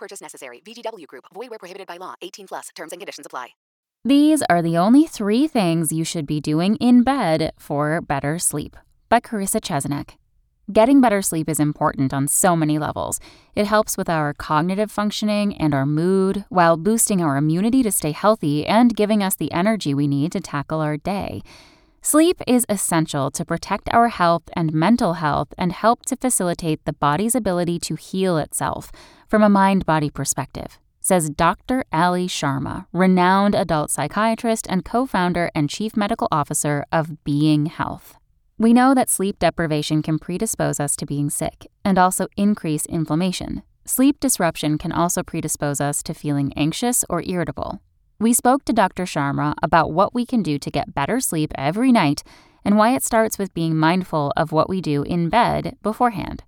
Purchase necessary. VGW Group. Void where prohibited by law. 18 plus. Terms and conditions apply. These are the only three things you should be doing in bed for better sleep. By Carissa Chesnick. Getting better sleep is important on so many levels. It helps with our cognitive functioning and our mood, while boosting our immunity to stay healthy and giving us the energy we need to tackle our day. Sleep is essential to protect our health and mental health and help to facilitate the body's ability to heal itself from a mind body perspective, says Dr. Ali Sharma, renowned adult psychiatrist and co founder and chief medical officer of Being Health. We know that sleep deprivation can predispose us to being sick and also increase inflammation. Sleep disruption can also predispose us to feeling anxious or irritable. We spoke to Dr. Sharma about what we can do to get better sleep every night and why it starts with being mindful of what we do in bed beforehand.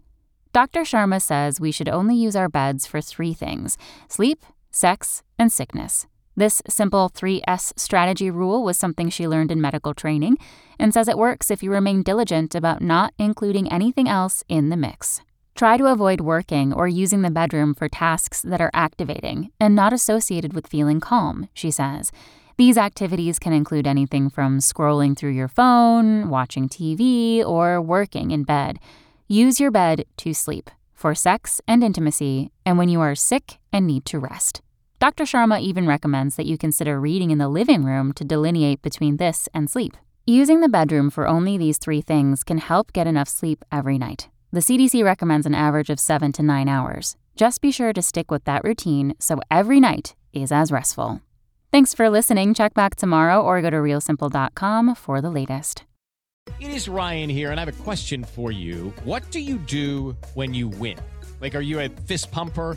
Dr. Sharma says we should only use our beds for three things sleep, sex, and sickness. This simple 3S strategy rule was something she learned in medical training and says it works if you remain diligent about not including anything else in the mix. Try to avoid working or using the bedroom for tasks that are activating and not associated with feeling calm, she says. These activities can include anything from scrolling through your phone, watching TV, or working in bed. Use your bed to sleep, for sex and intimacy, and when you are sick and need to rest. Dr. Sharma even recommends that you consider reading in the living room to delineate between this and sleep. Using the bedroom for only these three things can help get enough sleep every night. The CDC recommends an average of seven to nine hours. Just be sure to stick with that routine so every night is as restful. Thanks for listening. Check back tomorrow or go to realsimple.com for the latest. It is Ryan here, and I have a question for you. What do you do when you win? Like, are you a fist pumper?